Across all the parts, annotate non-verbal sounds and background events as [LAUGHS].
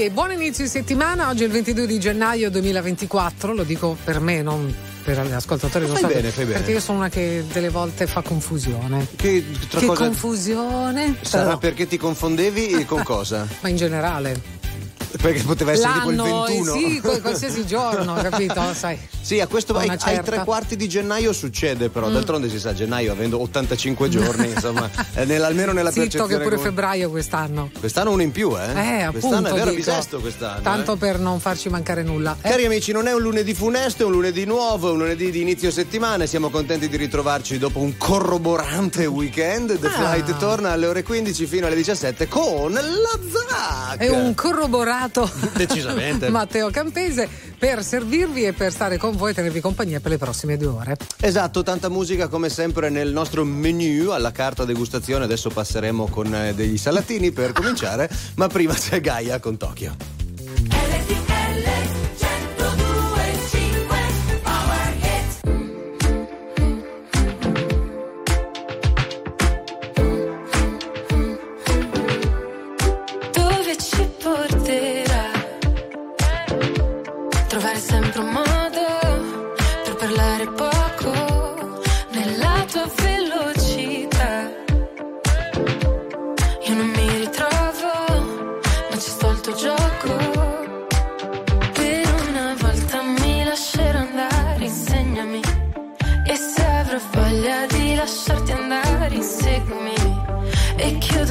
e buon inizio di settimana. Oggi è il 22 di gennaio 2024, lo dico per me, non per gli ascoltatori. Fai so bene, fai bene. Perché io sono una che delle volte fa confusione. Che, tra Che cosa- confusione? Sarà Però- perché ti confondevi con cosa? [LAUGHS] Ma in generale. Perché poteva essere tipo il L'anno, 21. eh, sì, qual- qualsiasi giorno, [LAUGHS] capito? Sai. Sì, a questo ai, ai. Mm. tre quarti di gennaio succede, però d'altronde si sa, gennaio avendo 85 giorni, insomma, [LAUGHS] eh, nel- almeno nella Zitto percezione. che pure comune. febbraio quest'anno. Quest'anno uno in più, eh? Eh, appunto. Quest'anno è vero dico. bisesto quest'anno. Tanto eh. per non farci mancare nulla. Eh, Cari amici, non è un lunedì funesto, è un lunedì nuovo, è un lunedì di inizio settimana siamo contenti di ritrovarci dopo un corroborante weekend. The Ah. Flight torna alle ore 15 fino alle 17 con la Zac. È un corroborato [LAUGHS] Decisamente. Matteo Campese per servirvi e per stare con voi e tenervi compagnia per le prossime due ore. Esatto, tanta musica come sempre nel nostro menu alla carta degustazione. Adesso passeremo con eh, degli salatini per cominciare, ma prima c'è Gaia con Tokyo.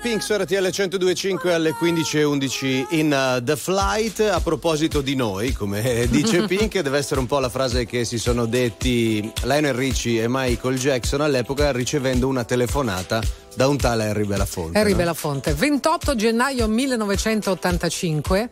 Pink su RTL 1025 alle 15.11 in uh, The Flight. A proposito di noi, come [LAUGHS] dice [LAUGHS] Pink, deve essere un po' la frase che si sono detti Lionel Richie e Michael Jackson all'epoca ricevendo una telefonata da un tale Harry Belafonte. Harry no? Belafonte, 28 gennaio 1985,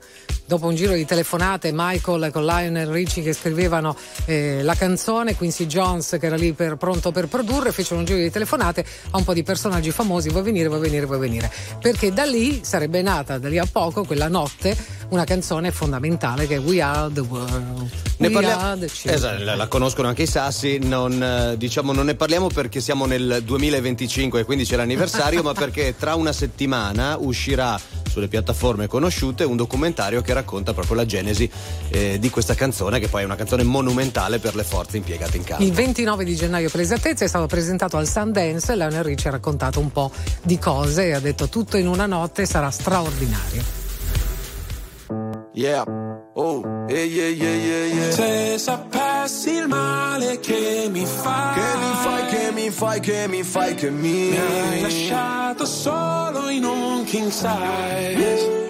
dopo un giro di telefonate, Michael con Lionel Richie che scrivevano eh, la canzone, Quincy Jones che era lì per, pronto per produrre, fecero un giro di telefonate a un po' di personaggi famosi, vuoi venire, vuoi venire, vuoi venire. Perché da lì sarebbe nata, da lì a poco, quella notte, una canzone fondamentale che è We Are the World. Ne parliamo-. Esatto, la, la conoscono anche i sassi, non, eh, diciamo, non ne parliamo perché siamo nel 2025 e quindi c'è l'anniversario, [LAUGHS] ma perché tra una settimana uscirà sulle piattaforme conosciute un documentario che racconta proprio la genesi eh, di questa canzone, che poi è una canzone monumentale per le forze impiegate in campo. Il 29 di gennaio per l'esattezza è stato presentato al Sundance e Lionel Richie ha raccontato un po' di cose e ha detto tutto in una notte sarà straordinario. Yeah. Oh, yeah, yeah, yeah, yeah, yeah. Se sapessi il male che mi fai, Che mi fai, che mi fai, che mi fai, che mi mi hai lasciato solo in un king size.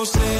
Wow,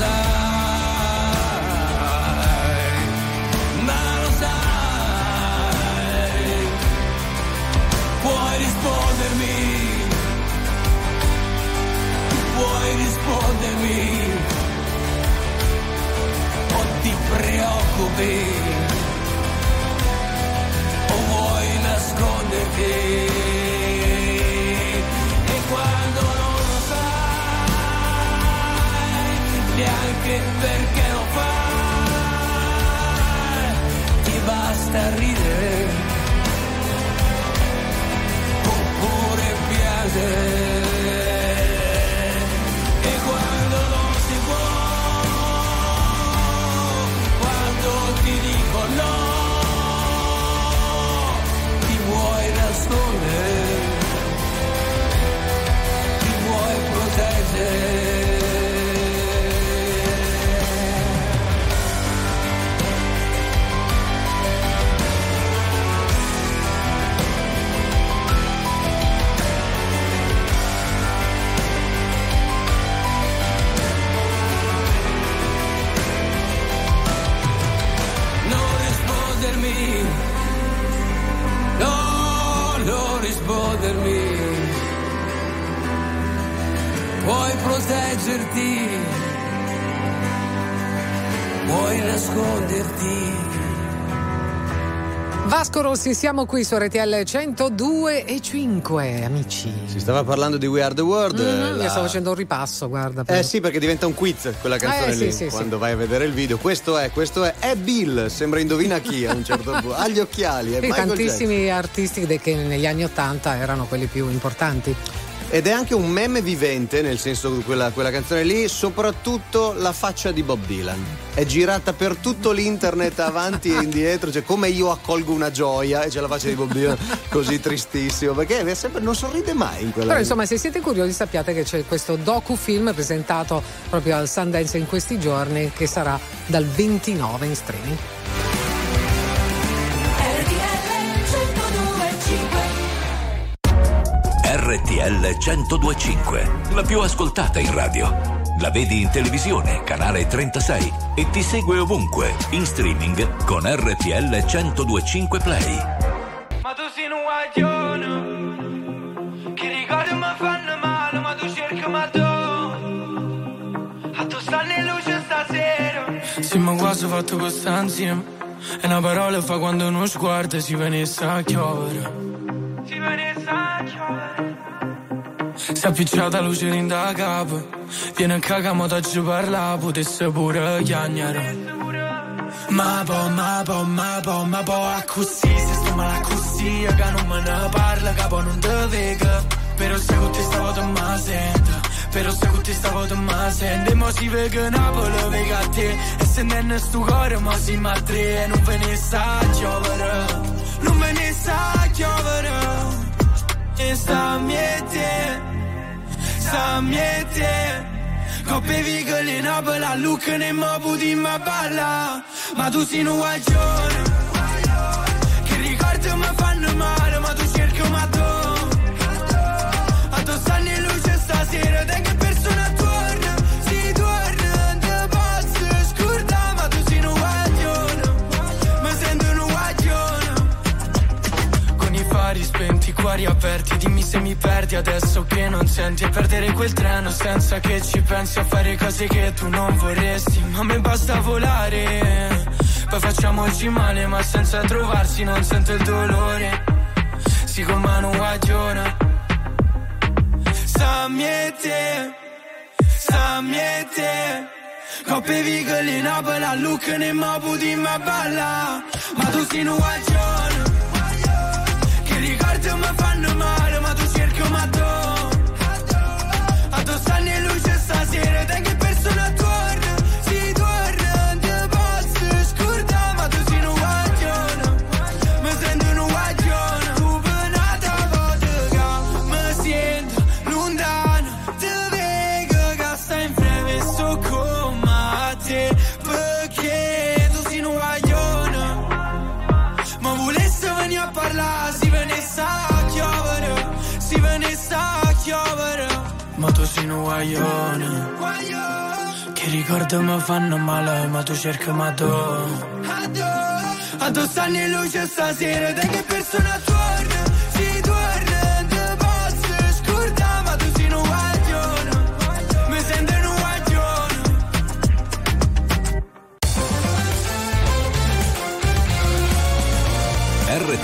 sai, sai, puoi rispondermi, puoi rispondermi, o ti preoccupi, o vuoi nasconderti. Perché, perché lo fai? Ti basta ridere oppure piangere. Proteggerti, puoi nasconderti. Vasco Rossi, siamo qui su RTL 102 e 5, amici. Si stava parlando di We Are the World. Mm, la- Io stavo facendo un ripasso, guarda. Eh sì, perché diventa un quiz quella canzone Eh, sì, lì. sì, quando vai a vedere il video. Questo è, questo è, è Bill. Sembra indovina chi a un certo [LAUGHS] punto. Ha gli occhiali, è Sì, Michael tantissimi artisti de- che negli anni 80 erano quelli più importanti. Ed è anche un meme vivente, nel senso che quella, quella canzone lì, soprattutto la faccia di Bob Dylan. È girata per tutto l'internet avanti e indietro, cioè come io accolgo una gioia e c'è la faccia di Bob Dylan così tristissimo, perché è sempre, non sorride mai in quella Però insomma, se siete curiosi sappiate che c'è questo docufilm presentato proprio al Sundance in questi giorni che sarà dal 29 in streaming. RTL 1025, la più ascoltata in radio. La vedi in televisione, canale 36 e ti segue ovunque, in streaming con RTL 1025 Play. Ma tu sei un guaglione Che ricordi mi fanno male Ma tu cerchi ma tu A tu stanno in luce stasera Sì ma quasi fatto questa insieme E una parola fa quando uno sguardo si venisse a chiovere Si venisse a chiovere Si è appicciata luce in da capo Viene a cagare ma ti parla Potesse pure chiagnare ma po, ma po, ma po, ma po a così Se sto male così che non me ne parla Che poi non te vega. Però se con te stavo te ma sento. Però se con te stavo te ma sento. E mo si vega Napoli vega a te. E se non è sto cuore ma si ma E non ve ne sa chiovere Non ve ne sa chiovere E sta miete Sta miete Coppe vigole Napoli a Lucca ne mo puti ma balla Ma tu un guaglione. Che ricordi mi fanno male Ma tu cerchi ma tu A tu stanno in luce stasera Te che spenti, i cuori aperti Dimmi se mi perdi adesso che non senti. E perdere quel treno senza che ci pensi A fare cose che tu non vorresti. Ma a me basta volare Poi facciamoci male ma senza trovarsi Non sento il dolore. Si con mano guaglione Sa miete Sa miete Coppe vigole in Napoli a Lucca ne mo puti ma balla. Ma tu sei un guaglione ricordi mi fanno male ma tu cerchi ma tu A tu stanno in luce stasera Te che un guaglione, che ricordi mi fanno male, ma tu cerchi ma tu. A tu stanno in luce stasera, te che persona torna,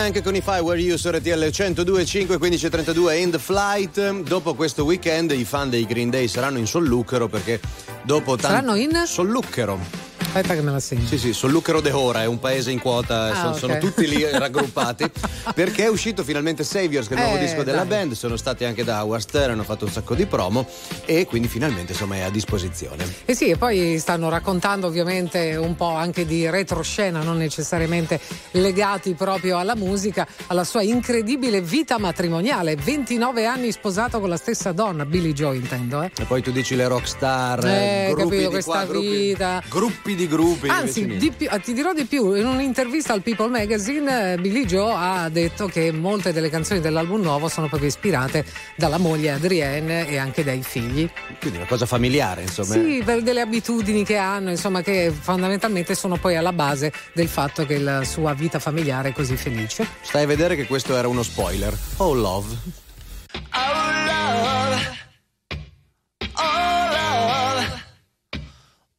Hooverstank con i Were You su RTL 102.5 15.32 in the flight. Dopo questo weekend i fan dei Green Day saranno in solluchero perché dopo tanto. Saranno in? Solluchero. Aspetta che me la sento. Sì, sì, Solluchero de Hora è un paese in quota, Ah, sono, ok. sono tutti lì [LAUGHS] raggruppati perché è uscito finalmente Saviors, che è il nuovo Eh, disco della dai. band. Sono stati anche da Howard Stern, hanno fatto un sacco di promo e quindi finalmente insomma è a disposizione. E sì, e poi stanno raccontando ovviamente un po' anche di retroscena, non necessariamente legati proprio alla musica, alla sua incredibile vita matrimoniale. 29 anni sposato con la stessa donna, Billy Joe intendo, eh. E poi tu dici le rockstar, Eh, gruppi capito, di questa qua, gruppi, vita. gruppi di gruppi. Anzi, di più- eh, ti dirò di più, in un'intervista al People Magazine eh, Billy Joe ha detto che molte delle canzoni dell'album nuovo sono proprio ispirate dalla moglie Adrienne e anche dai figli. Quindi una cosa familiare, insomma. Sì, per delle abitudini che hanno, insomma, che fondamentalmente sono poi alla base del fatto che la sua vita familiare è così felice. Stai a vedere che questo era uno spoiler. Oh love. Oh love, oh love,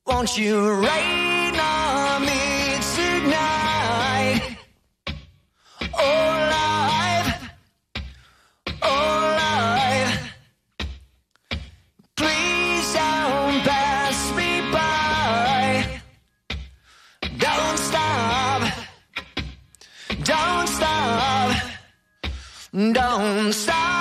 Won't you rain on me tonight? Oh, life, oh, life. Please don't pass me by. Don't stop, don't stop, don't stop.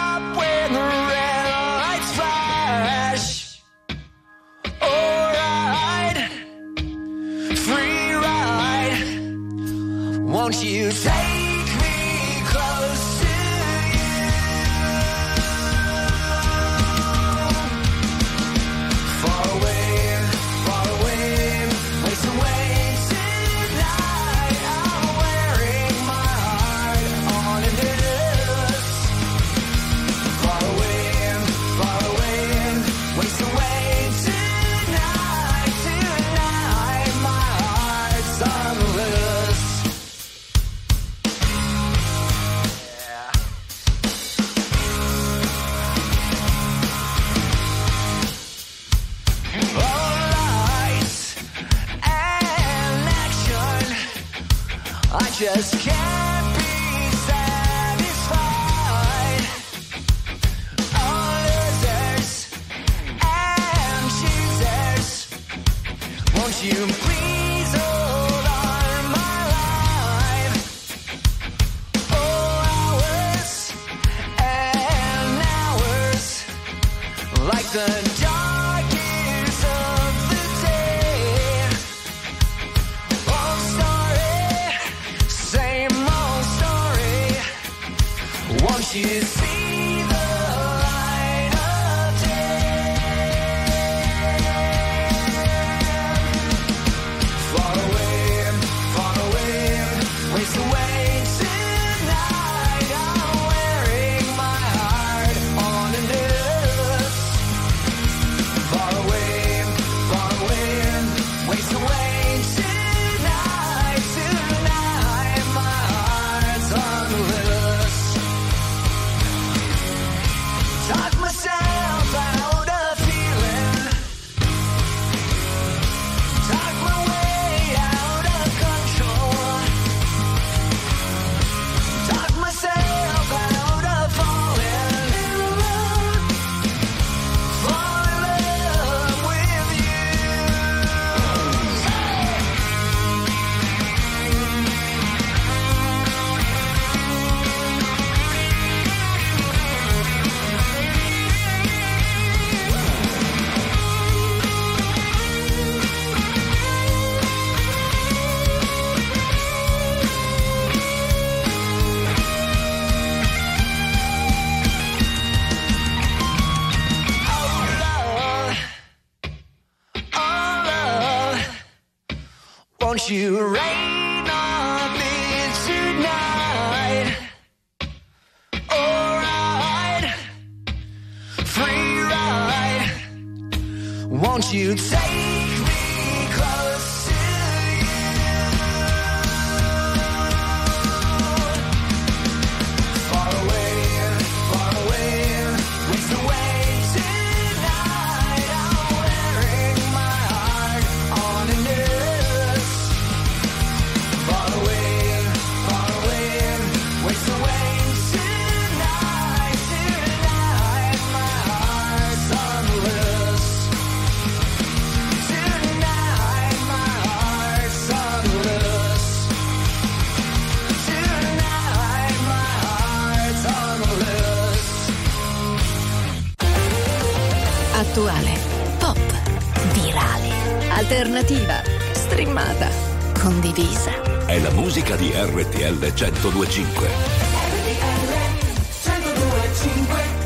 I just can't be satisfied. Losers and. Won't you? you around. 1025.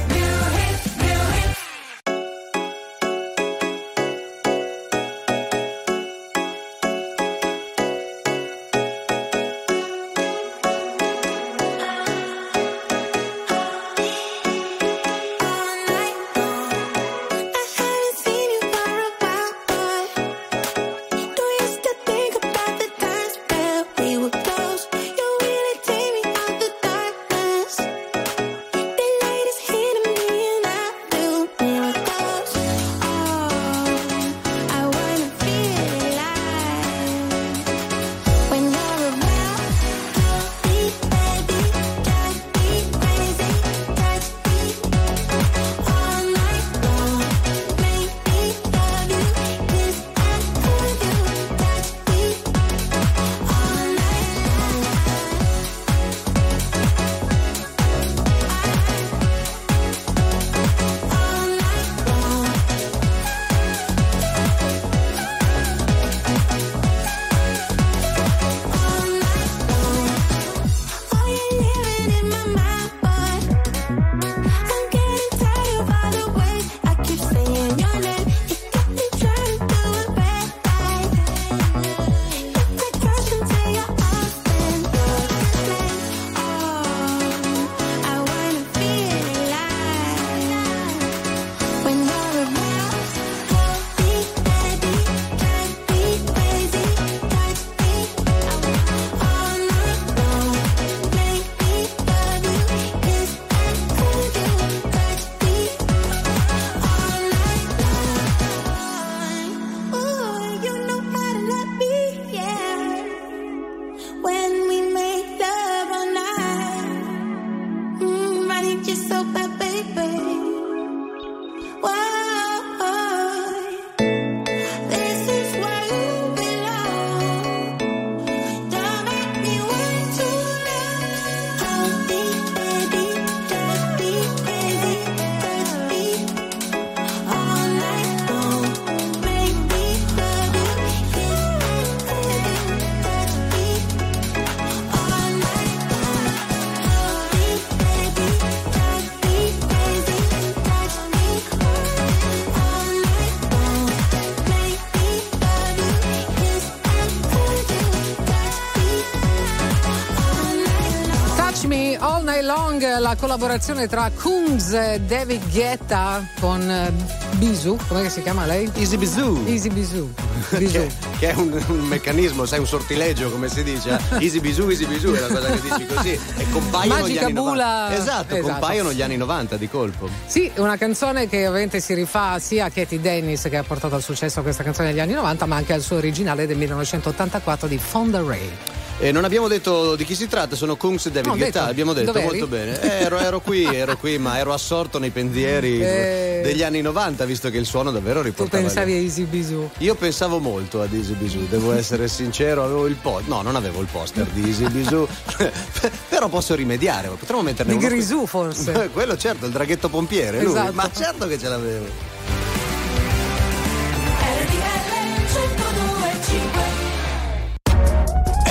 Collaborazione tra Kunz e David Guetta con eh, Bisou, come si chiama lei? Easy Bisou. Easy. Bisou. [LAUGHS] Che, che è un, un meccanismo, sai, un sortileggio, come si dice. Easy Bisou, Easy Bisou è la cosa che dici così. E compaiono Magica gli anni bula. 90. Esatto, Esatto. compaiono gli anni 90 di colpo. Sì, una canzone che ovviamente si rifà sia a Katie Dennis che ha portato al successo questa canzone negli anni 90, ma anche al suo originale del 1984 di Fonda Ray. E non abbiamo detto di chi si tratta, sono Kungs e David No, Guetta, detto. abbiamo detto Dov'eri? molto bene. Eh, ero, ero qui, [LAUGHS] ero qui, ma ero assorto nei pensieri Eh. degli anni 90, visto che il suono davvero Tu riportava. pensavi a Easy Bisou. Io pensavo molto ad Easy Bisou, devo [LAUGHS] essere sincero, avevo il poster. No, non avevo il poster di Easy Bisou, [LAUGHS] però posso rimediare, potremmo metterne Di uno. Grisù forse. Quello certo, il draghetto pompiere, lui. Esatto. Ma certo che ce l'avevo.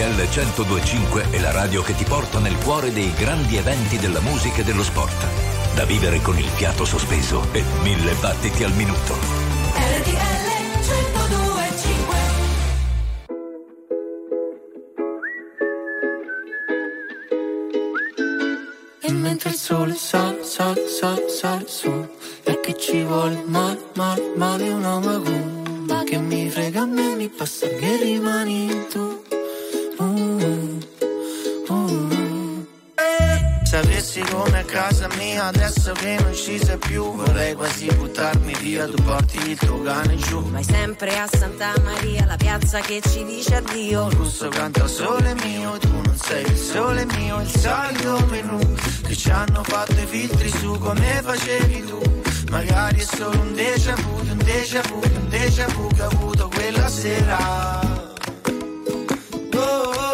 RTL 1025 è la radio che ti porta nel cuore dei grandi eventi della musica e dello sport. Da vivere con il fiato sospeso e mille battiti al minuto. RTL 1025 E mentre il sole sale, sale, sale, sale su E che ci vuole male, male, male una magumba Che mi frega a me, mi passa che rimani tu Sapessi come a casa mia adesso che non ci sei più Vorrei quasi buttarmi via, tu porti il tuo cane giù Vai sempre a Santa Maria, la piazza che ci dice addio. Il russo canta sole mio, tu non sei il sole mio, il solito menù che ci hanno fatto i filtri su come facevi tu. Magari è solo un déjà vu, un déjà vu, un déjà vu che ho avuto quella sera.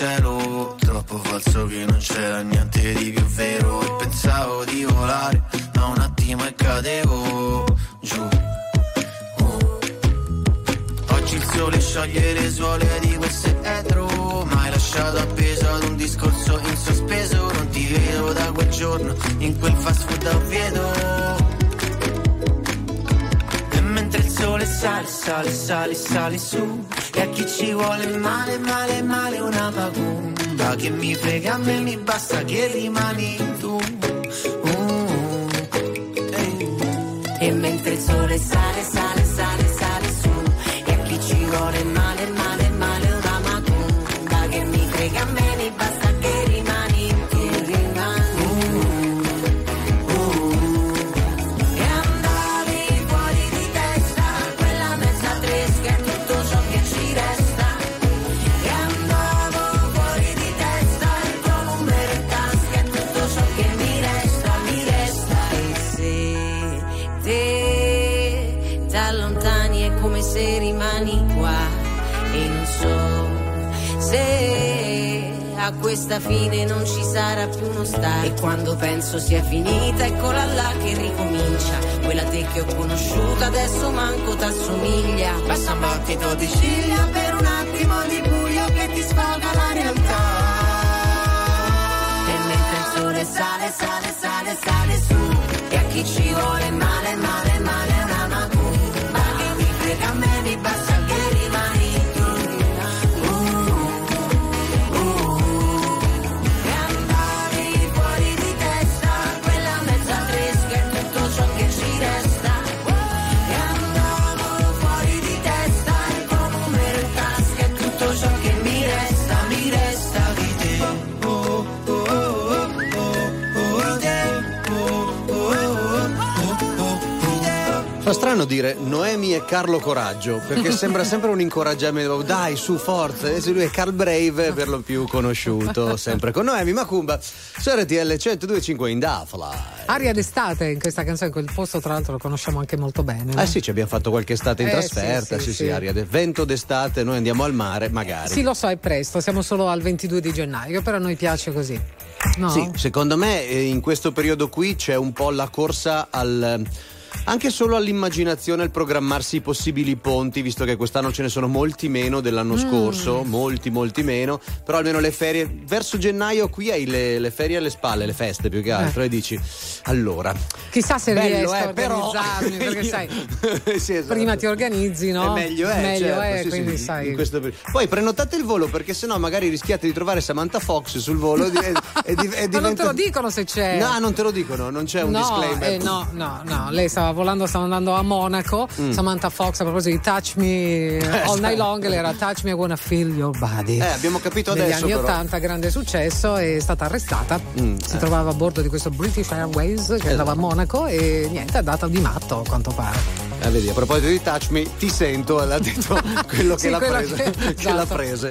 cielo Troppo falso che non c'era niente di più vero. E pensavo di volare, ma un attimo e cadevo giù. Oggi il sole scioglie le suole di questo etro Ma hai lasciato appeso ad un discorso in sospeso. Non ti vedo da quel giorno in quel fast food a Oviedo sole sale, sale, sale, sale su. E a chi ci vuole male, male, male una pagunda Che mi frega a me, mi basta che rimani tu. Uh, eh. E mentre il sole sale, sale questa fine non ci sarà più uno stare E quando penso sia finita eccola là che ricomincia. Quella te che ho conosciuto adesso manco t'assomiglia. Passa un battito di ciglia per un attimo di buio che ti sfoga la realtà. E mentre il sole sale, sale, sale, sale su strano dire Noemi e Carlo Coraggio, perché sembra sempre un incoraggiamento. Dai, su, forza. Adesso lui è Carl Brave, per lo più conosciuto, sempre con Noemi Macumba. Su RTL 1025 in Dafla. Aria d'estate in questa canzone, quel posto tra l'altro lo conosciamo anche molto bene. no? Eh sì, ci abbiamo fatto qualche estate in Eh, trasferta. sì, Sì, sì, sì, sì. aria de- vento d'estate, noi andiamo al mare, magari. Sì, lo so, è presto, siamo solo al 22 di gennaio, però a noi piace così. No? Sì, secondo me eh, in questo periodo qui c'è un po' la corsa al. Anche solo all'immaginazione, al programmarsi i possibili ponti, visto che quest'anno ce ne sono molti meno dell'anno Mm. scorso, molti, molti meno, però almeno le ferie, verso gennaio qui hai le, le ferie alle spalle, le feste più che altro, Eh. e dici, allora, Chissà se Bello, riesco a eh, però- organizzarmi, [LAUGHS] perché sai, [LAUGHS] Sì, esatto. prima ti organizzi, no? È meglio è, Meglio certo, è, sì, quindi sì, sai. questo. Poi prenotate il volo perché sennò magari rischiate di trovare Samantha Fox sul volo e, e- e di- e [LAUGHS] Ma non te diventa- lo dicono se c'è. No, non te lo dicono, non c'è un no, disclaimer. eh, no, no, no, lei stava volando, stava andando a Monaco. Mm. Samantha Fox a proposito di Touch Me All Night Long, era Touch Me I Wanna Feel Your Body. Eh, abbiamo capito Negli adesso anni però. 80, grande successo, è stata arrestata. Mm, si eh. trovava a bordo di questo British Airways che andava a Monaco e niente, è andata di matto a quanto pare. Eh, vedi, a proposito di Touch Me, ti sento, ha detto [LAUGHS] quello che Sì, l'ha prese. che- che l'ha esatto. prese.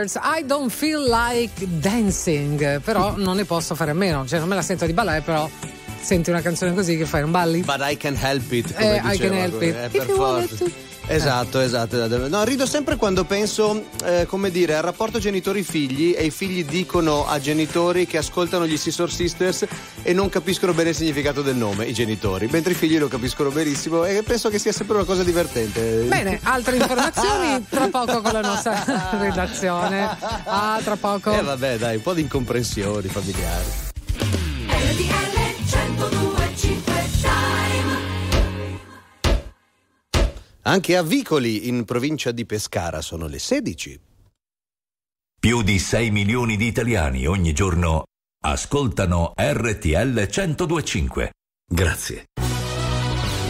Lovers, I don't feel like dancing, però non ne posso fare a meno, cioè non me la sento di ballare però senti una canzone così che fai un balli. But I can help it. Come eh, I can help it. Eh, per forza. Esatto, esatto, esatto. No, rido sempre quando penso, eh, come dire, al rapporto genitori-figli e i figli dicono a genitori che ascoltano gli Scissor Sisters e non capiscono bene il significato del nome, i genitori, mentre i figli lo capiscono benissimo e penso che sia sempre una cosa divertente. Bene, altre informazioni tra poco con la nostra [LAUGHS] redazione. Ah, tra poco. Eh vabbè, dai, un po' di incomprensioni familiari. Anche a Vicoli, in provincia di Pescara, sono le 16. Più di 6 milioni di italiani ogni giorno ascoltano RTL 1025. Grazie.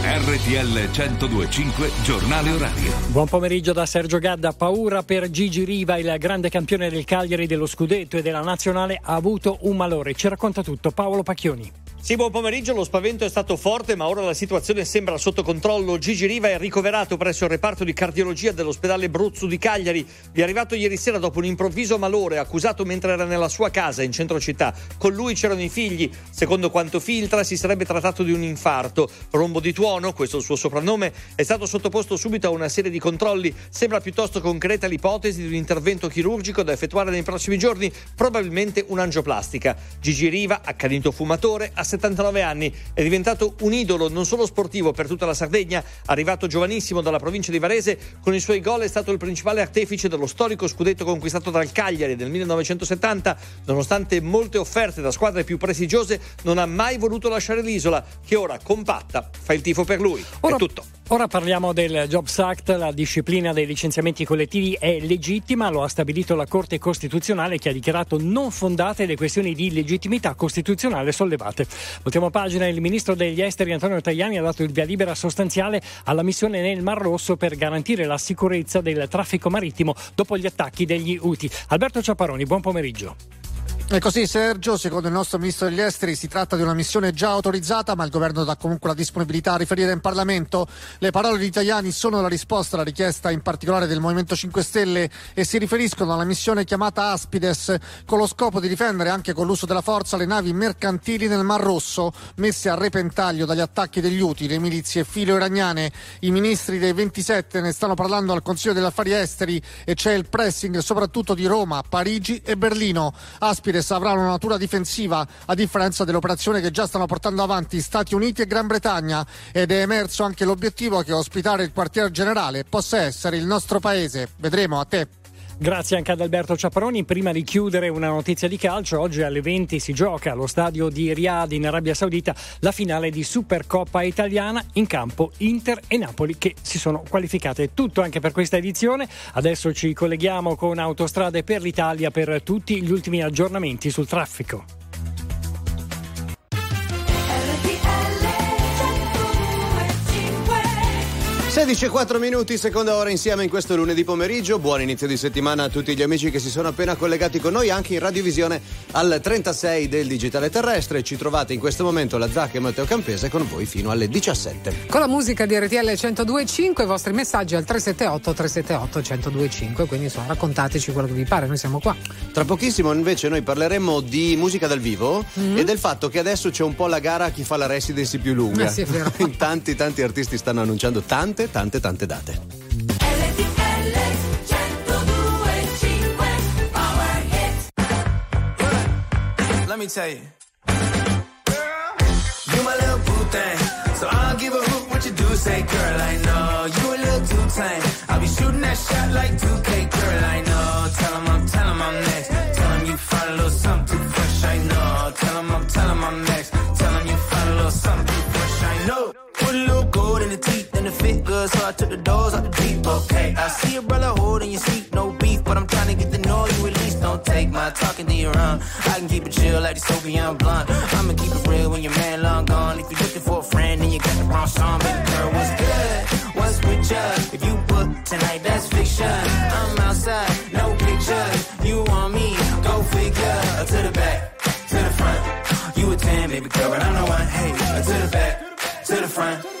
RTL 1025 Giornale Orario. Buon pomeriggio da Sergio Gadda. Paura per Gigi Riva, il grande campione del Cagliari dello Scudetto e della Nazionale, ha avuto un malore. Ci racconta tutto Paolo Pacchioni. Sì, buon pomeriggio. Lo spavento è stato forte, ma ora la situazione sembra sotto controllo. Gigi Riva è ricoverato presso il reparto di cardiologia dell'ospedale Bruzzo di Cagliari. Vi è arrivato ieri sera dopo un improvviso malore, accusato mentre era nella sua casa in centro città. Con lui c'erano i figli. Secondo quanto filtra, si sarebbe trattato di un infarto. Rombo di tuono, questo è il suo soprannome, è stato sottoposto subito a una serie di controlli. Sembra piuttosto concreta l'ipotesi di un intervento chirurgico da effettuare nei prossimi giorni, probabilmente un'angioplastica. Gigi Riva, accanito fumatore, ha 79 anni, è diventato un idolo non solo sportivo per tutta la Sardegna, arrivato giovanissimo dalla provincia di Varese, con i suoi gol è stato il principale artefice dello storico scudetto conquistato dal Cagliari nel 1970, nonostante molte offerte da squadre più prestigiose, non ha mai voluto lasciare l'isola, che ora compatta fa il tifo per lui. Ora, è tutto. Ora parliamo del Jobs Act, la disciplina dei licenziamenti collettivi è legittima, lo ha stabilito la Corte Costituzionale che ha dichiarato non fondate le questioni di legittimità costituzionale sollevate. Ultima pagina, il ministro degli esteri Antonio Tajani ha dato il via libera sostanziale alla missione nel Mar Rosso per garantire la sicurezza del traffico marittimo dopo gli attacchi degli UTI. Alberto Ciapparoni, buon pomeriggio. E così Sergio, secondo il nostro ministro degli esteri, si tratta di una missione già autorizzata, ma il governo dà comunque la disponibilità a riferire in Parlamento. Le parole di Tajani sono la risposta alla richiesta in particolare del Movimento 5 Stelle e si riferiscono alla missione chiamata Aspides, con lo scopo di difendere anche con l'uso della forza le navi mercantili nel Mar Rosso, messe a repentaglio dagli attacchi degli UTI, le milizie filo-iraniane. I ministri dei 27 ne stanno parlando al Consiglio degli Affari Esteri e c'è il pressing soprattutto di Roma, Parigi e Berlino. Aspides avrà una natura difensiva, a differenza dell'operazione che già stanno portando avanti Stati Uniti e Gran Bretagna, ed è emerso anche l'obiettivo che ospitare il quartier generale possa essere il nostro paese. Vedremo a te. Grazie anche ad Alberto Ciaparoni. Prima di chiudere una notizia di calcio, oggi alle 20 si gioca allo stadio di Riyadh in Arabia Saudita la finale di Supercoppa italiana in campo Inter e Napoli che si sono qualificate. Tutto anche per questa edizione. Adesso ci colleghiamo con Autostrade per l'Italia per tutti gli ultimi aggiornamenti sul traffico. 16 e 4 minuti, seconda ora insieme in questo lunedì pomeriggio. Buon inizio di settimana a tutti gli amici che si sono appena collegati con noi anche in radiovisione al 36 del digitale terrestre. Ci trovate in questo momento la Zacca e Matteo Campese con voi fino alle 17. Con la musica di RTL 1025 i vostri messaggi al 378 378 1025, quindi insomma raccontateci quello che vi pare, noi siamo qua. Tra pochissimo invece noi parleremo di musica dal vivo Mm. e del fatto che adesso c'è un po' la gara a chi fa la residency più lunga. Eh sì, è vero. [LAUGHS] tanti tanti artisti stanno annunciando tante tante tante date. Let me tell you. Girl, You my little boo thing. So I'll give a hoot what you do say, girl. I know you a little too tame. I'll be shooting that shot like 2K, girl. I know. Tell 'em I'm, tell 'em I'm next. Tell 'em you find a little something fresh. I know. Tell 'em I'm, tell 'em I'm next. Tell 'em you find a little something fresh. I know. Put a little the fit good, so I took the doors out the deep. Okay, I see a brother holding your seat, no beef, but I'm trying to get the know you at least. Don't take my talking to your own. I can keep it chill like the Soviet blunt. I'ma keep it real when your man long gone. If you're looking for a friend and you got the wrong song, baby girl, what's good? What's with ya? If you book tonight, that's fiction. I'm outside, no pictures. You want me? Go figure. To the back, to the front. You a 10, baby girl, but I'm the one. Hey, to the back, to the front.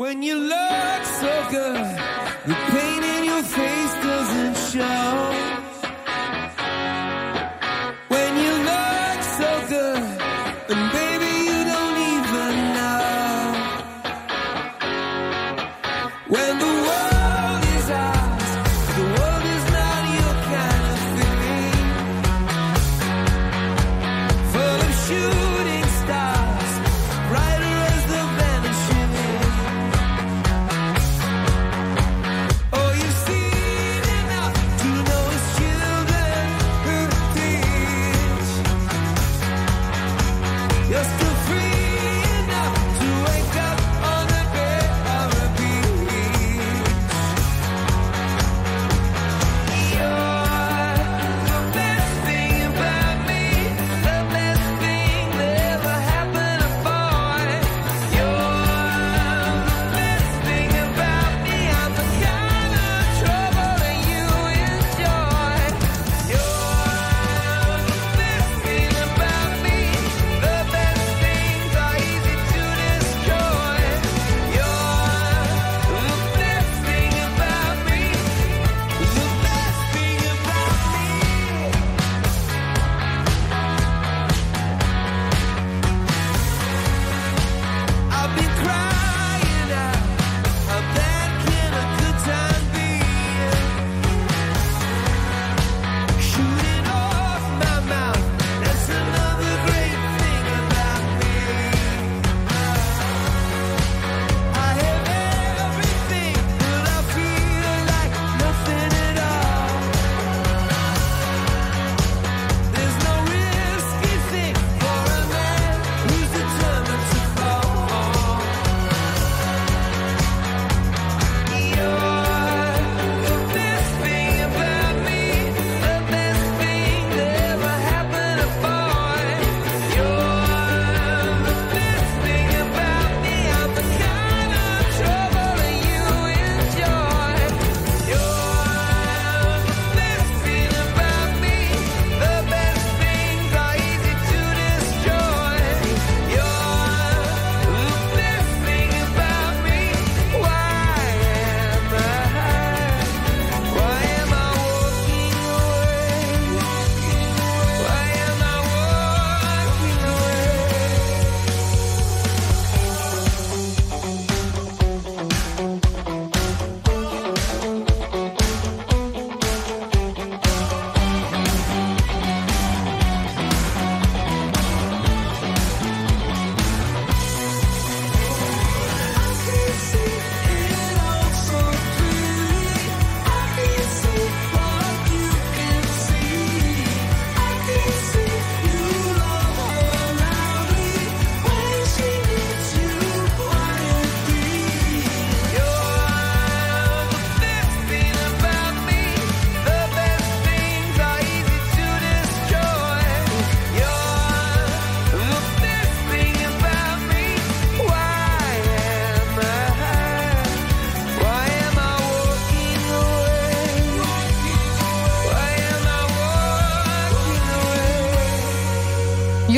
When you look so good, the pain in your face doesn't show.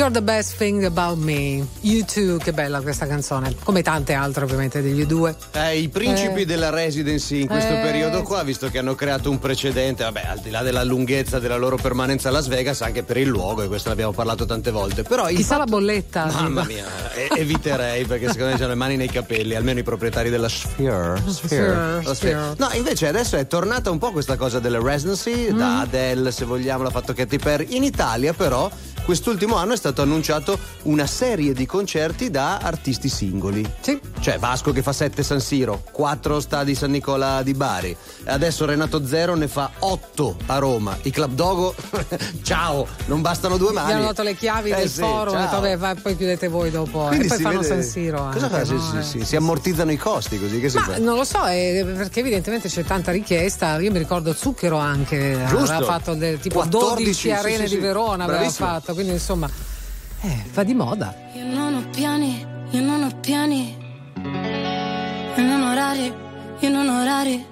You're the best thing about me. You too, che bella questa canzone. Come tante altre, ovviamente, degli due. Eh, I principi Eh. della residency in questo Eh, periodo qua, visto che hanno creato un precedente, vabbè, al di là della lunghezza della loro permanenza a Las Vegas, anche per il luogo, e questo ne abbiamo parlato tante volte. Però Chissà fatto- la bolletta. Mamma mia, eviterei perché secondo me hanno le mani nei capelli, almeno i proprietari della Sphere. Sphere, La Sphere. No, invece adesso è tornata un po' questa cosa delle residency, Mm. da Adele se vogliamo, l'ha fatto Katy Perry. In Italia però quest'ultimo anno è stato annunciato una serie di concerti da artisti singoli. Sì. Cioè Vasco che fa 7 San Siro, 4 stadi San Nicola di Bari. Adesso Renato Zero ne fa 8 a Roma. I Club Dogo, [LAUGHS] ciao, non bastano due Gli mani. hanno dato le chiavi Eh del sì, forum, detto, vabbè, vai, poi chiudete voi dopo. Quindi e poi si fanno vede- San Siro. Cosa anche, fa? No? sì, Eh. sì, Si ammortizzano i costi così che si Ma fa? non lo so, eh, perché evidentemente c'è tanta richiesta. Io mi ricordo Zucchero anche, Giusto. aveva fatto del, tipo 14, 12 sì, arene sì, di sì. Verona, aveva Bravissimo. Fatto, quindi insomma, eh, fa di moda. Io non ho piani, io non ho piani. E non orari, io non ho orari.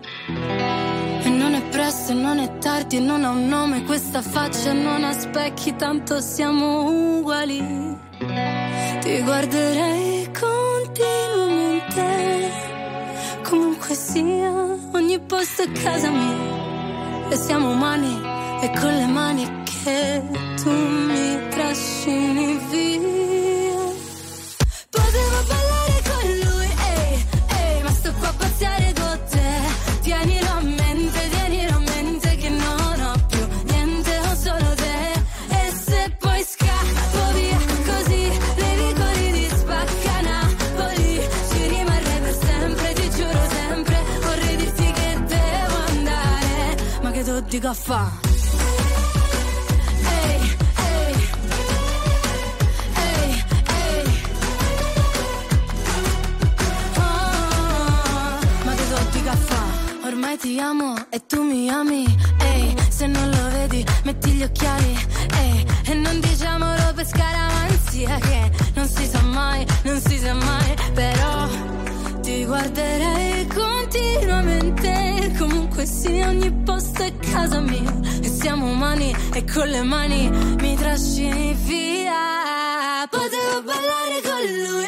E non è presto, non è tardi, non ha un nome. Questa faccia non ha specchi, tanto siamo uguali. Ti guarderei continuamente. Comunque sia, ogni posto è casa mia. E siamo umani, e con le mani che tu mi trascini via. Potevo ma che tu dico a fa'? Ehi, ehi, ehi, ehi. Ah, ma che di caffè? Ormai ti amo e tu mi ami. Ehi, se non lo vedi, metti gli occhiali. Ehi, e non diciamolo per scaramanzia che non si sa mai, non si sa mai. Però ti guarderei continuamente. Comunque sia, ogni posto è casa mia. E siamo umani e con le mani mi trascini via. Potevo ballare con lui,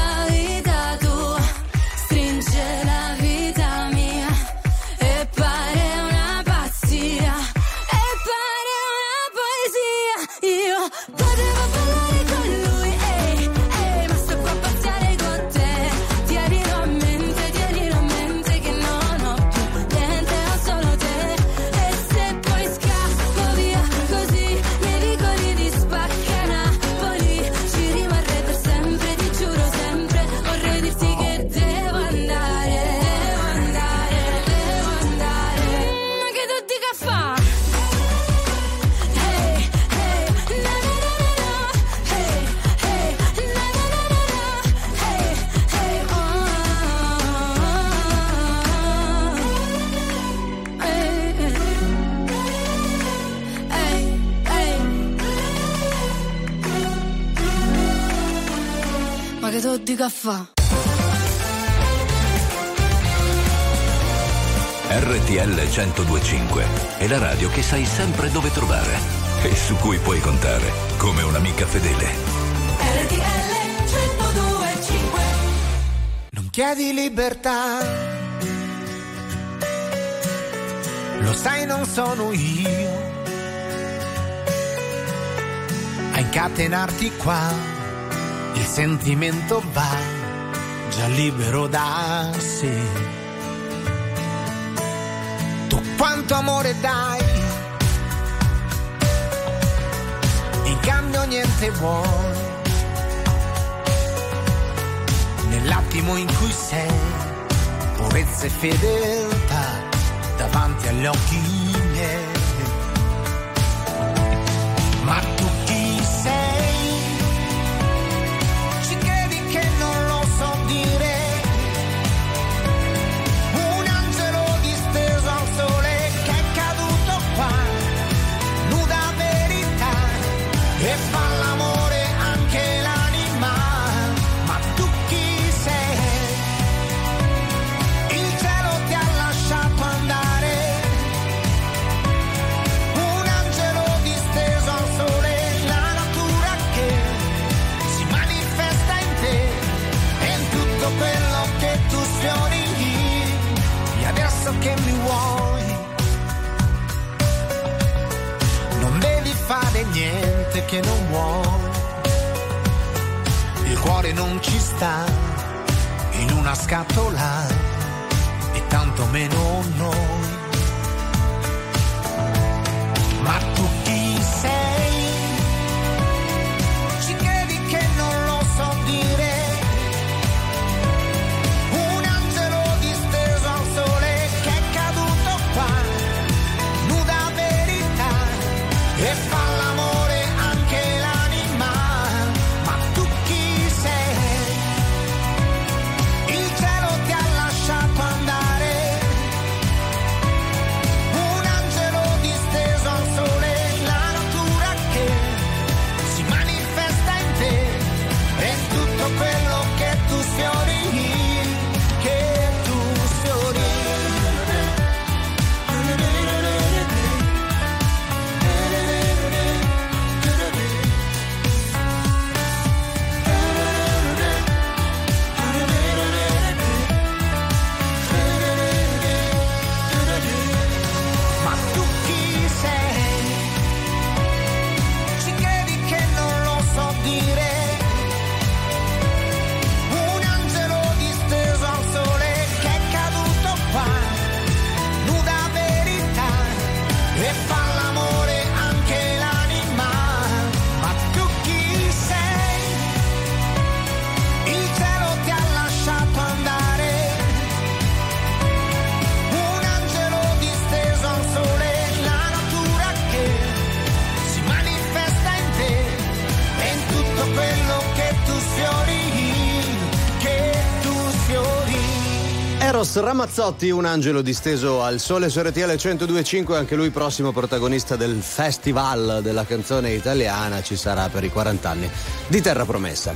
Ma che tu dica fa? RTL 1025 è la radio che sai sempre dove trovare e su cui puoi contare come un'amica fedele. RTL 1025 Non chiedi libertà, lo sai non sono io a incatenarti qua, sentimento va già libero da sé. Tu quanto amore dai, in cambio niente vuoi. Nell'attimo in cui sei, purezza e fedeltà davanti agli occhi sta in una scatola e tanto meno noi. Ma tu chi sei? Eros Ramazzotti, un angelo disteso al sole su RTL 1025, anche lui prossimo protagonista del Festival della canzone italiana, ci sarà per i 40 anni di Terra Promessa.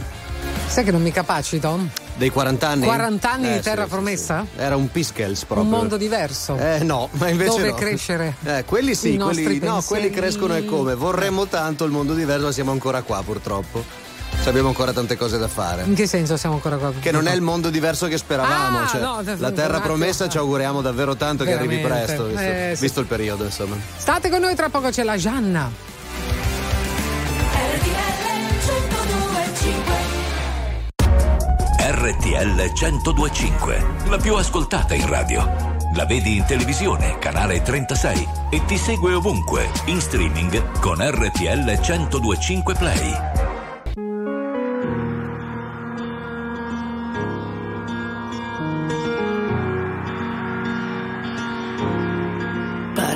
Sai che non mi capacito? Dei 40 anni? 40 anni Eh, di Terra sì, Promessa? sì. Era un Piskels proprio. Un mondo diverso. Eh no, ma invece Dove no. crescere. Eh, quelli sì, quelli, no, quelli crescono e come. Vorremmo tanto il mondo diverso, ma siamo ancora qua purtroppo. Ci abbiamo ancora tante cose da fare. In che senso siamo ancora qua? Che non è il mondo diverso che speravamo. Ah, cioè, no, la terra promessa ci auguriamo davvero tanto che arrivi Veramente. presto, visto, Eh, sì. visto il periodo, insomma. State con noi, tra poco c'è la Gianna. RTL 1025, la più ascoltata in radio. La vedi in televisione, canale 36 e ti segue ovunque, in streaming con RTL 1025 Play.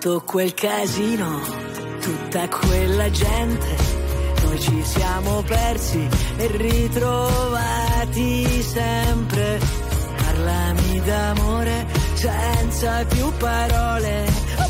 Tutto quel casino, tutta quella gente, noi ci siamo persi e ritrovati sempre. Parlami d'amore senza più parole, oppure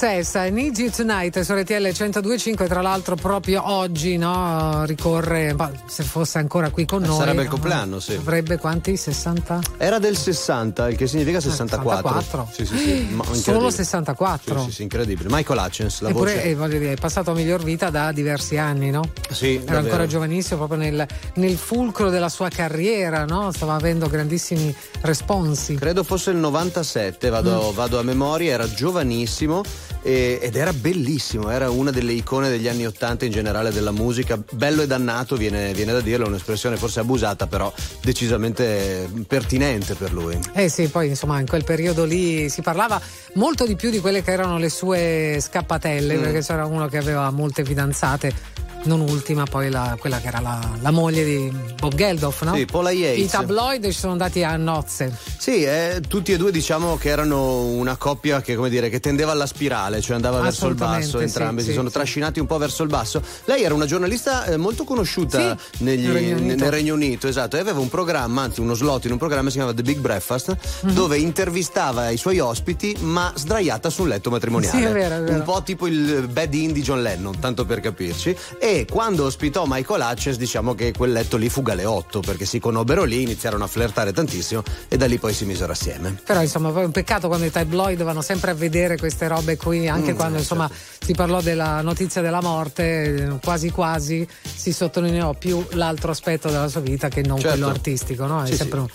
Excess, I need you tonight su RTL 1025, tra l'altro proprio oggi no, ricorre, se fosse ancora qui con noi. Sarebbe il compleanno, sì. Avrebbe quanti? 60? Era del 60, il che significa 64. 64. Sì, sì, sì. Solo incredibile. 64. Sì, sì, sì, incredibile. Michael Hutchins, la Eppure, voce. eh, voglio dire, è passato a miglior vita da diversi anni, no? Sì, Era davvero. ancora giovanissimo, proprio nel, nel fulcro della sua carriera, no? Stava avendo grandissimi responsi. Credo fosse il 97, vado, Mm. vado a memoria, era giovanissimo e- ed era bellissimo, era una delle icone degli anni 80 in generale della musica. Bello e dannato, viene, viene da dirlo, è un'espressione forse abusata, però decisamente pertinente per lui. Eh sì, poi insomma in quel periodo lì si parlava molto di più di quelle che erano le sue scappatelle, Mm. perché c'era uno che aveva molte fidanzate. Non ultima, poi la- quella che era la, la moglie di Bob Geldof, no? Sì, Paula Yates. I tabloid ci sono andati a nozze. Sì, eh, tutti e due diciamo che erano una coppia che, come dire, che tendeva alla spirale, cioè andava verso il basso, entrambi sì, si sì, sono sì. trascinati un po' verso il basso. Lei era una giornalista eh, molto conosciuta negli- nel Regno nel, Unito. nel Regno Unito, esatto, e aveva un programma, anzi uno slot in un programma che si chiamava The Big Breakfast, Mhm. dove intervistava i suoi ospiti, ma sdraiata su un letto matrimoniale. Sì, è vero, è vero. Un po' tipo il bed in di John Lennon, tanto per capirci. E quando ospitò Michael Hutchins, diciamo che quel letto lì fu galeotto, perché si conobbero lì, iniziarono a flirtare tantissimo e da lì poi si misero assieme. Però insomma poi è un peccato quando i tabloid vanno sempre a vedere queste robe qui, anche Mm, quando eh, insomma si parlò della notizia della morte, eh, quasi quasi si sottolineò più l'altro aspetto della sua vita che non Certo. quello artistico, no? È Sì, sempre un-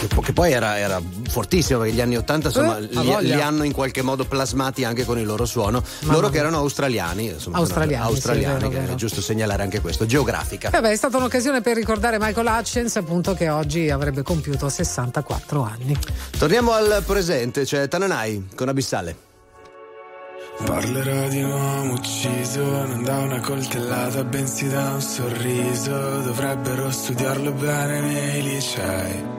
Che po- Che poi era, era fortissimo perché gli anni 80 insomma Eh, li, li hanno in qualche modo plasmati anche con il loro suono. Mamma Loro mia. che erano australiani, insomma, Australiani, australiani sì, vero, che vero. è giusto segnalare anche questo, geografica. Eh beh, è stata un'occasione per ricordare Michael Hutchins, appunto, che oggi avrebbe compiuto 64 anni. Torniamo al presente, c'è Tananai con Abissale. Parlerò di un uomo ucciso, non da una coltellata, bensì da un sorriso. Dovrebbero studiarlo bene nei licei.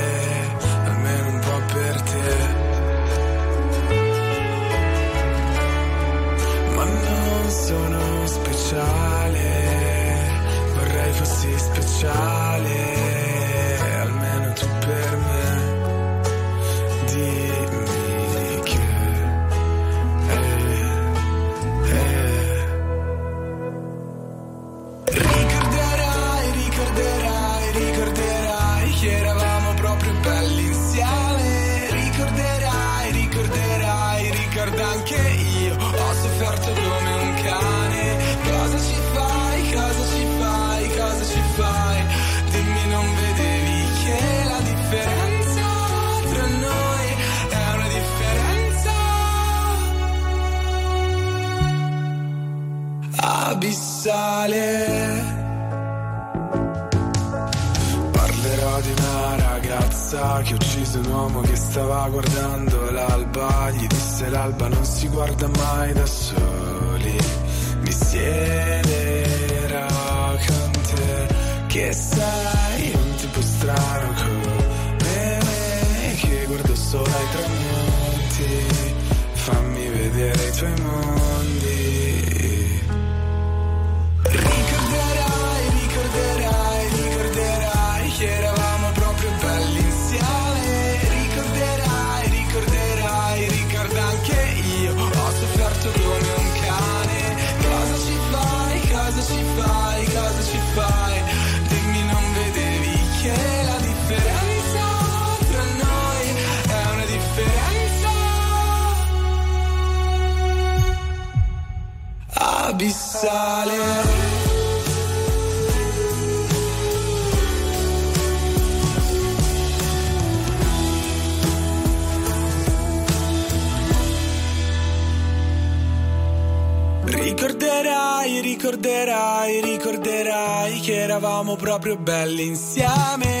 speciale, vorrei fossi speciale, ucciso un uomo che stava guardando l'alba. Gli disse l'alba non si guarda mai da soli. Mi siederò con te, che sei un tipo strano come me, che guardo solo ai tramonti. Fammi vedere i tuoi mondi. Abissale. Ricorderai, ricorderai, ricorderai che eravamo proprio belli insieme.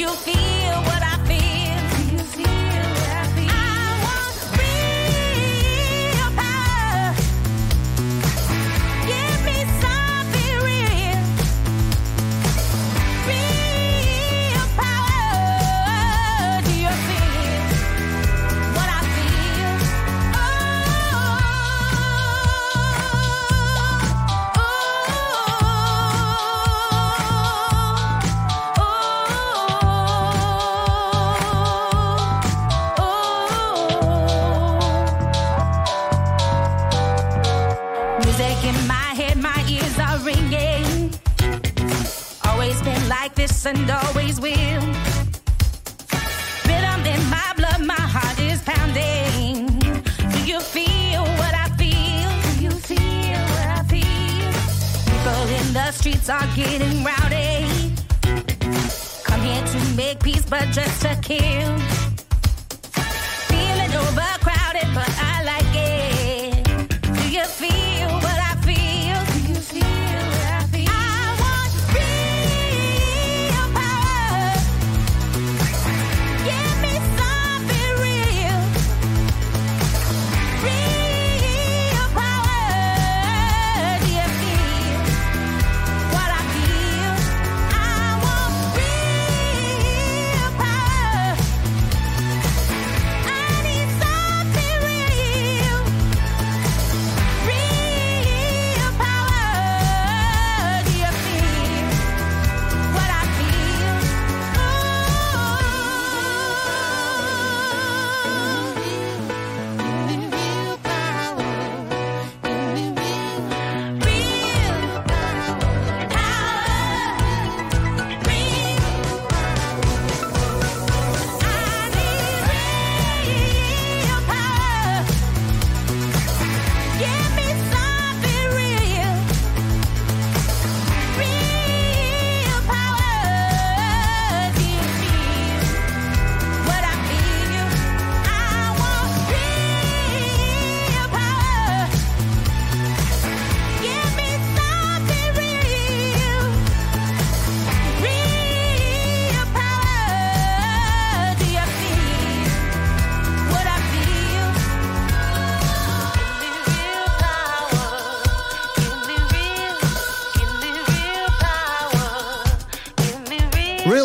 you feel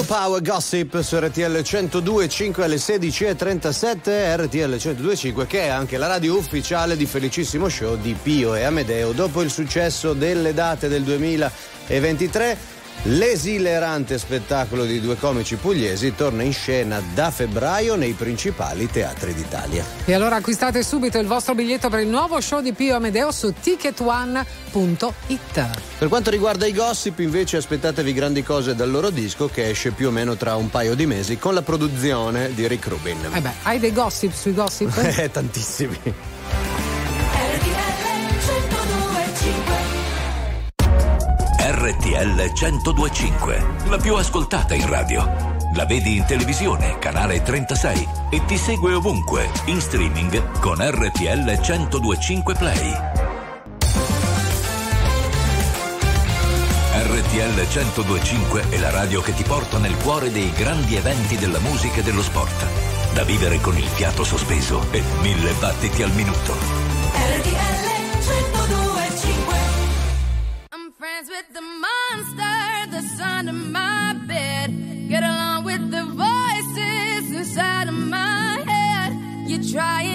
Power Gossip su RTL 102.5 alle 16.37 RTL 102.5 che è anche la radio ufficiale di Felicissimo Show di Pio e Amedeo. Dopo il successo delle date del 2023 L'esilerante spettacolo di due comici pugliesi torna in scena da febbraio nei principali teatri d'Italia. E allora acquistate subito il vostro biglietto per il nuovo show di Pio Amedeo su ticketone.it. Per quanto riguarda i gossip, invece, aspettatevi grandi cose dal loro disco che esce più o meno tra un paio di mesi con la produzione di Rick Rubin. Eh beh, hai dei gossip sui gossip? [LAUGHS] Eh, tantissimi. RTL 1025, la più ascoltata in radio. La vedi in televisione, canale 36 e ti segue ovunque, in streaming con RTL 1025 Play. RTL 1025 è la radio che ti porta nel cuore dei grandi eventi della musica e dello sport. Da vivere con il fiato sospeso e mille battiti al minuto. I'm friends with the monster that's under my bed. Get along with the voices inside of my head. You're trying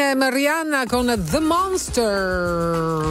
Eminem, Rihanna con The Monster.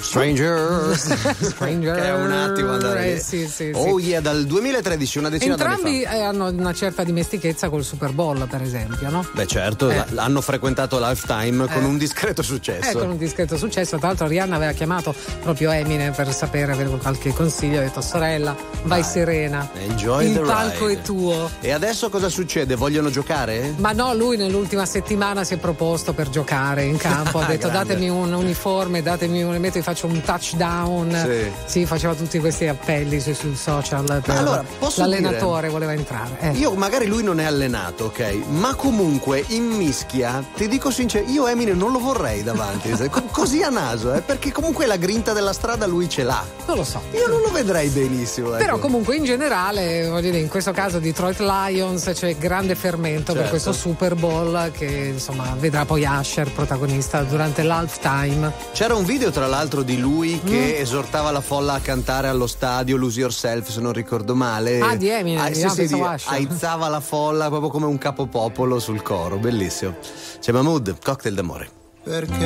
Strangers. [LAUGHS] Stranger. Che è un attimo andare Eh, sì, sì, Oh yeah, dal 2013, una decina Entrambi d'anni fa. eh, hanno una certa dimestichezza col Super Bowl, per esempio, no? Beh certo, Eh. hanno frequentato Lifetime con Eh. un discreto Eh, successo. con un discreto successo. Tra l'altro, Rihanna aveva chiamato proprio Eminem per sapere, avere qualche consiglio. Ha detto, sorella, vai serena. Enjoy Il palco ride. è tuo. E adesso cosa succede? Vogliono giocare? Ma no, lui nell'ultima settimana si è proposto per giocare in campo. Ha [LAUGHS] detto Grande. datemi un uniforme, datemi un. metto, faccio un touchdown. Sì. faceva tutti questi appelli sui, sui social. Per allora, posso l'allenatore dire- voleva entrare. Eh. Io magari lui non è allenato, ok? Ma comunque in mischia, ti dico sincero, io Eminem non lo vorrei davanti, così a naso, eh, perché comunque la grinta della strada lui ce l'ha. Non lo so. Io non lo vedrei benissimo. ecco. Però comunque in generale, voglio dire, in questo caso Detroit Lions c'è grande fermento per Certo. questo Super Bowl che insomma vedrà poi Asher protagonista durante l'halftime. C'era un video tra l'altro di lui che Mm. esortava la folla a cantare allo stadio Lose Yourself se non ricordo male. Ah, di Eminem, Ah, io sì, sì, di- aizzava la folla proprio come un capopopolo sul coro, bellissimo. C'è Mahmood, cocktail d'amore. Perché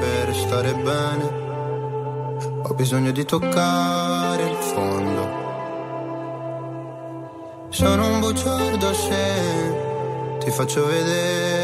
per stare bene ho bisogno di toccare il fondo. Sono un bugiardo se ti faccio vedere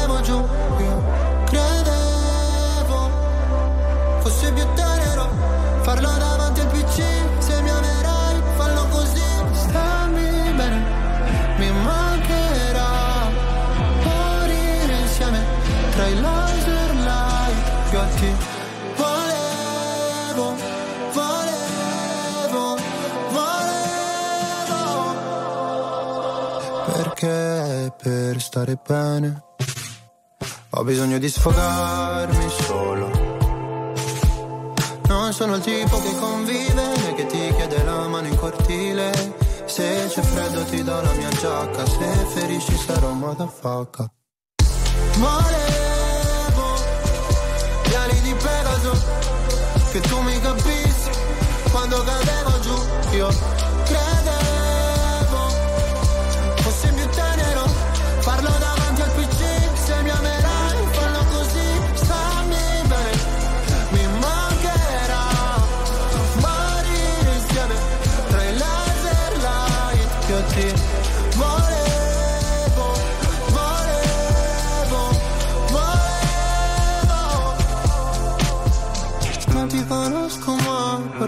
più tenero farlo davanti al PC. Se mi amerai, fallo così, stammi bene, mi mancherà morire insieme tra i laser light piatti. Volevo, volevo, volevo. Perché per stare bene ho bisogno di sfogarmi solo. Non sono il tipo che convive né che ti chiede la mano in cortile. Se c'è freddo ti do la mia giacca, se ferisci sarò motherfucker. Volevo gli ali di Pegaso, che tu mi capissi quando cadevo giù. Io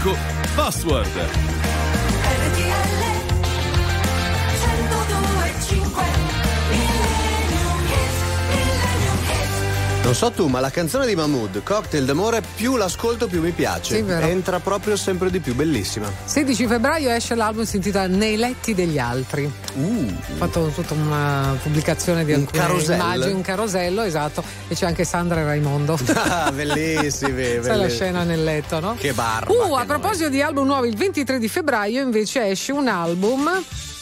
poco Password. Non so tu, ma la canzone di Mahmood, Cocktail d'amore, più l'ascolto più mi piace. Sì, vero. Entra proprio sempre di più, bellissima. 16 febbraio esce l'album si intitola Nei letti degli altri. Uh. Ho fatto tutta una pubblicazione di Un alcune carosello. immagini, un carosello, esatto, e c'è anche Sandra e Raimondo. [LAUGHS] Ah, bellissimi, [LAUGHS] Sai la bellissimi. scena nel letto, no? Che barba. Uh, a proposito di album nuovi, il 23 di febbraio invece esce un album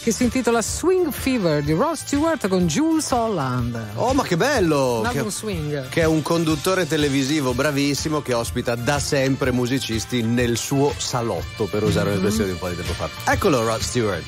che si intitola Swing Fever di Ross Stewart con Jules Holland. Oh, ma che bello! Un Che, swing. che è un conduttore televisivo bravissimo che ospita da sempre musicisti nel suo salotto, per usare Mm-hmm. un'espressione di un po' di tempo fa. Eccolo, Rod Stewart.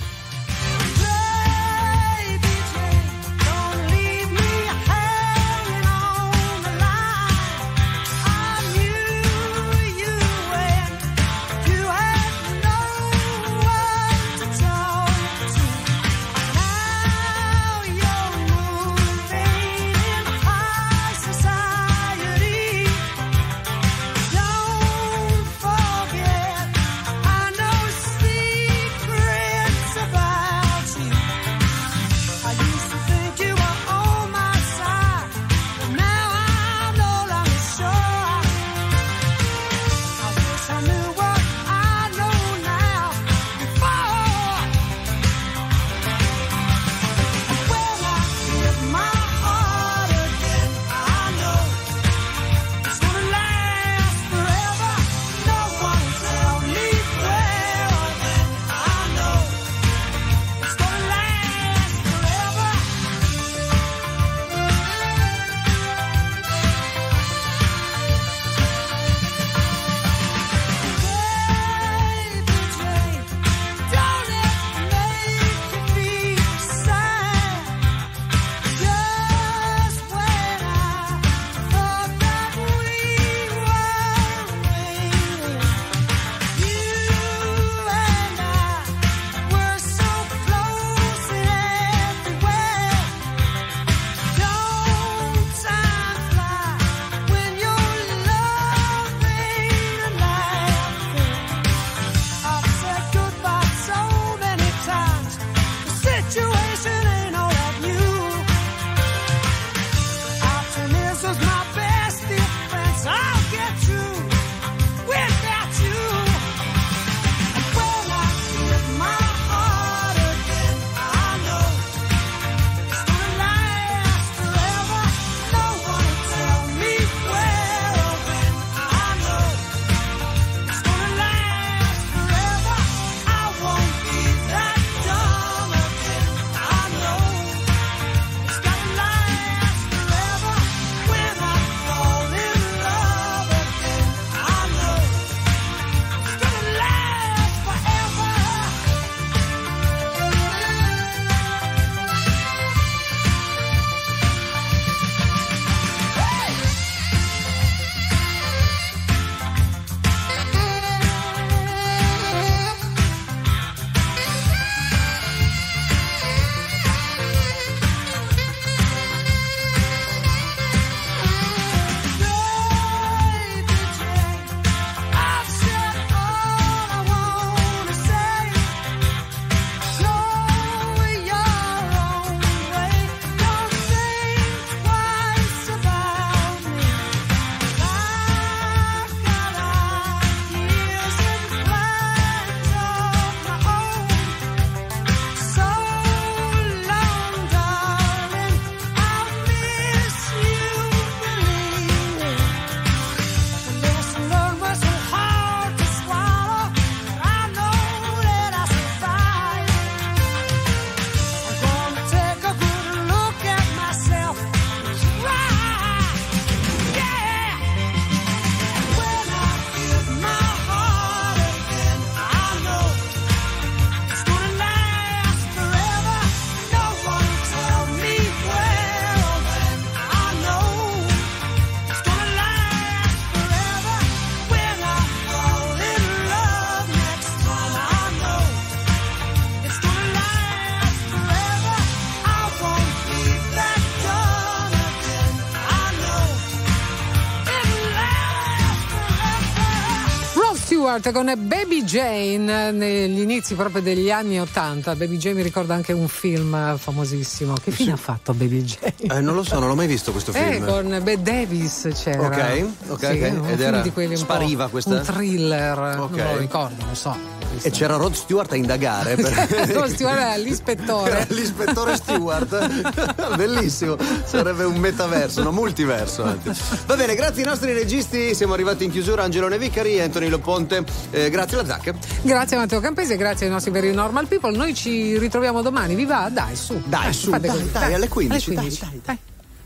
Stewart con Baby Jane negli inizi proprio degli anni Ottanta. Baby Jane mi ricorda anche un film famosissimo. Che fine ha fatto Baby Jane? Eh, non lo so, non l'ho mai visto questo Eh, film. con Bette Davis c'era. Ok, ok, Sì, ok. un Ed film era- di quelli un po' spariva questa? Un thriller, Ok. non lo ricordo, non so. E c'era Rod Stewart a indagare. Per... [LAUGHS] Lo Stewart era l'ispettore. L'ispettore Stewart. [LAUGHS] Bellissimo. Sarebbe un metaverso, no, multiverso. anzi. Va bene, grazie ai nostri registi. Siamo arrivati in chiusura. Angelo Nevicari, Anthony Loponte. Eh, grazie alla Zac. Grazie a Matteo Campese, grazie ai nostri veri normal people. Noi ci ritroviamo domani. Vi va? Dai, su. Dai, su, fate dai, così. dai, alle 15, Alle dai, 15. dai.